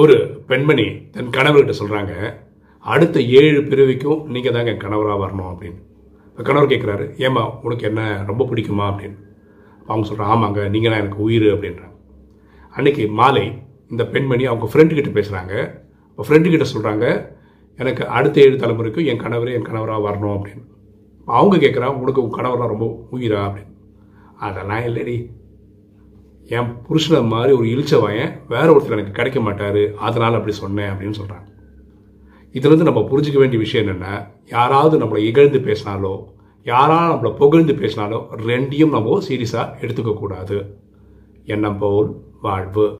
ஒரு பெண்மணி தன் கணவர்கிட்ட சொல்கிறாங்க அடுத்த ஏழு பிறவிக்கும் நீங்கள் தாங்க என் கணவராக வரணும் அப்படின்னு. இப்போ கணவர் கேட்குறாரு ஏம்மா உனக்கு என்ன ரொம்ப பிடிக்குமா? அப்படின்னு. அவங்க சொல்கிறாங்க ஆமாங்க நீங்கள் தான் எனக்கு உயிர் அப்படின்றாங்க. அன்றைக்கி மாலை இந்த பெண்மணி அவங்க ஃப்ரெண்டுக்கிட்ட பேசுகிறாங்க இப்போ ஃப்ரெண்டுக்கிட்ட சொல்கிறாங்க எனக்கு அடுத்த ஏழு தலைமுறைக்கும் என் கணவர் என் கணவராக வரணும் அப்படின்னு. அவங்க கேட்குறாங்க உனக்கு உன் கணவராக ரொம்ப உயிரா? அப்படின்னு. அதெல்லாம் இல்லைடி. என் புருஷனை மாதிரி ஒரு இழிச்சவன் வேற ஒருத்தர் எனக்கு கிடைக்க மாட்டார் அதனால் அப்படி சொன்னேன் அப்படின்னு சொல்கிறாங்க இதுலேருந்து நம்ம புரிஞ்சிக்க வேண்டிய விஷயம் என்னென்னா யாராவது நம்மளை இகழ்ந்து பேசினாலோ யாராவது நம்மளை புகழ்ந்து பேசினாலோ ரெண்டையும் நம்ம சீரியஸாக எடுத்துக்கக்கூடாது என்ன எண்ணம் போல் வாழ்வு.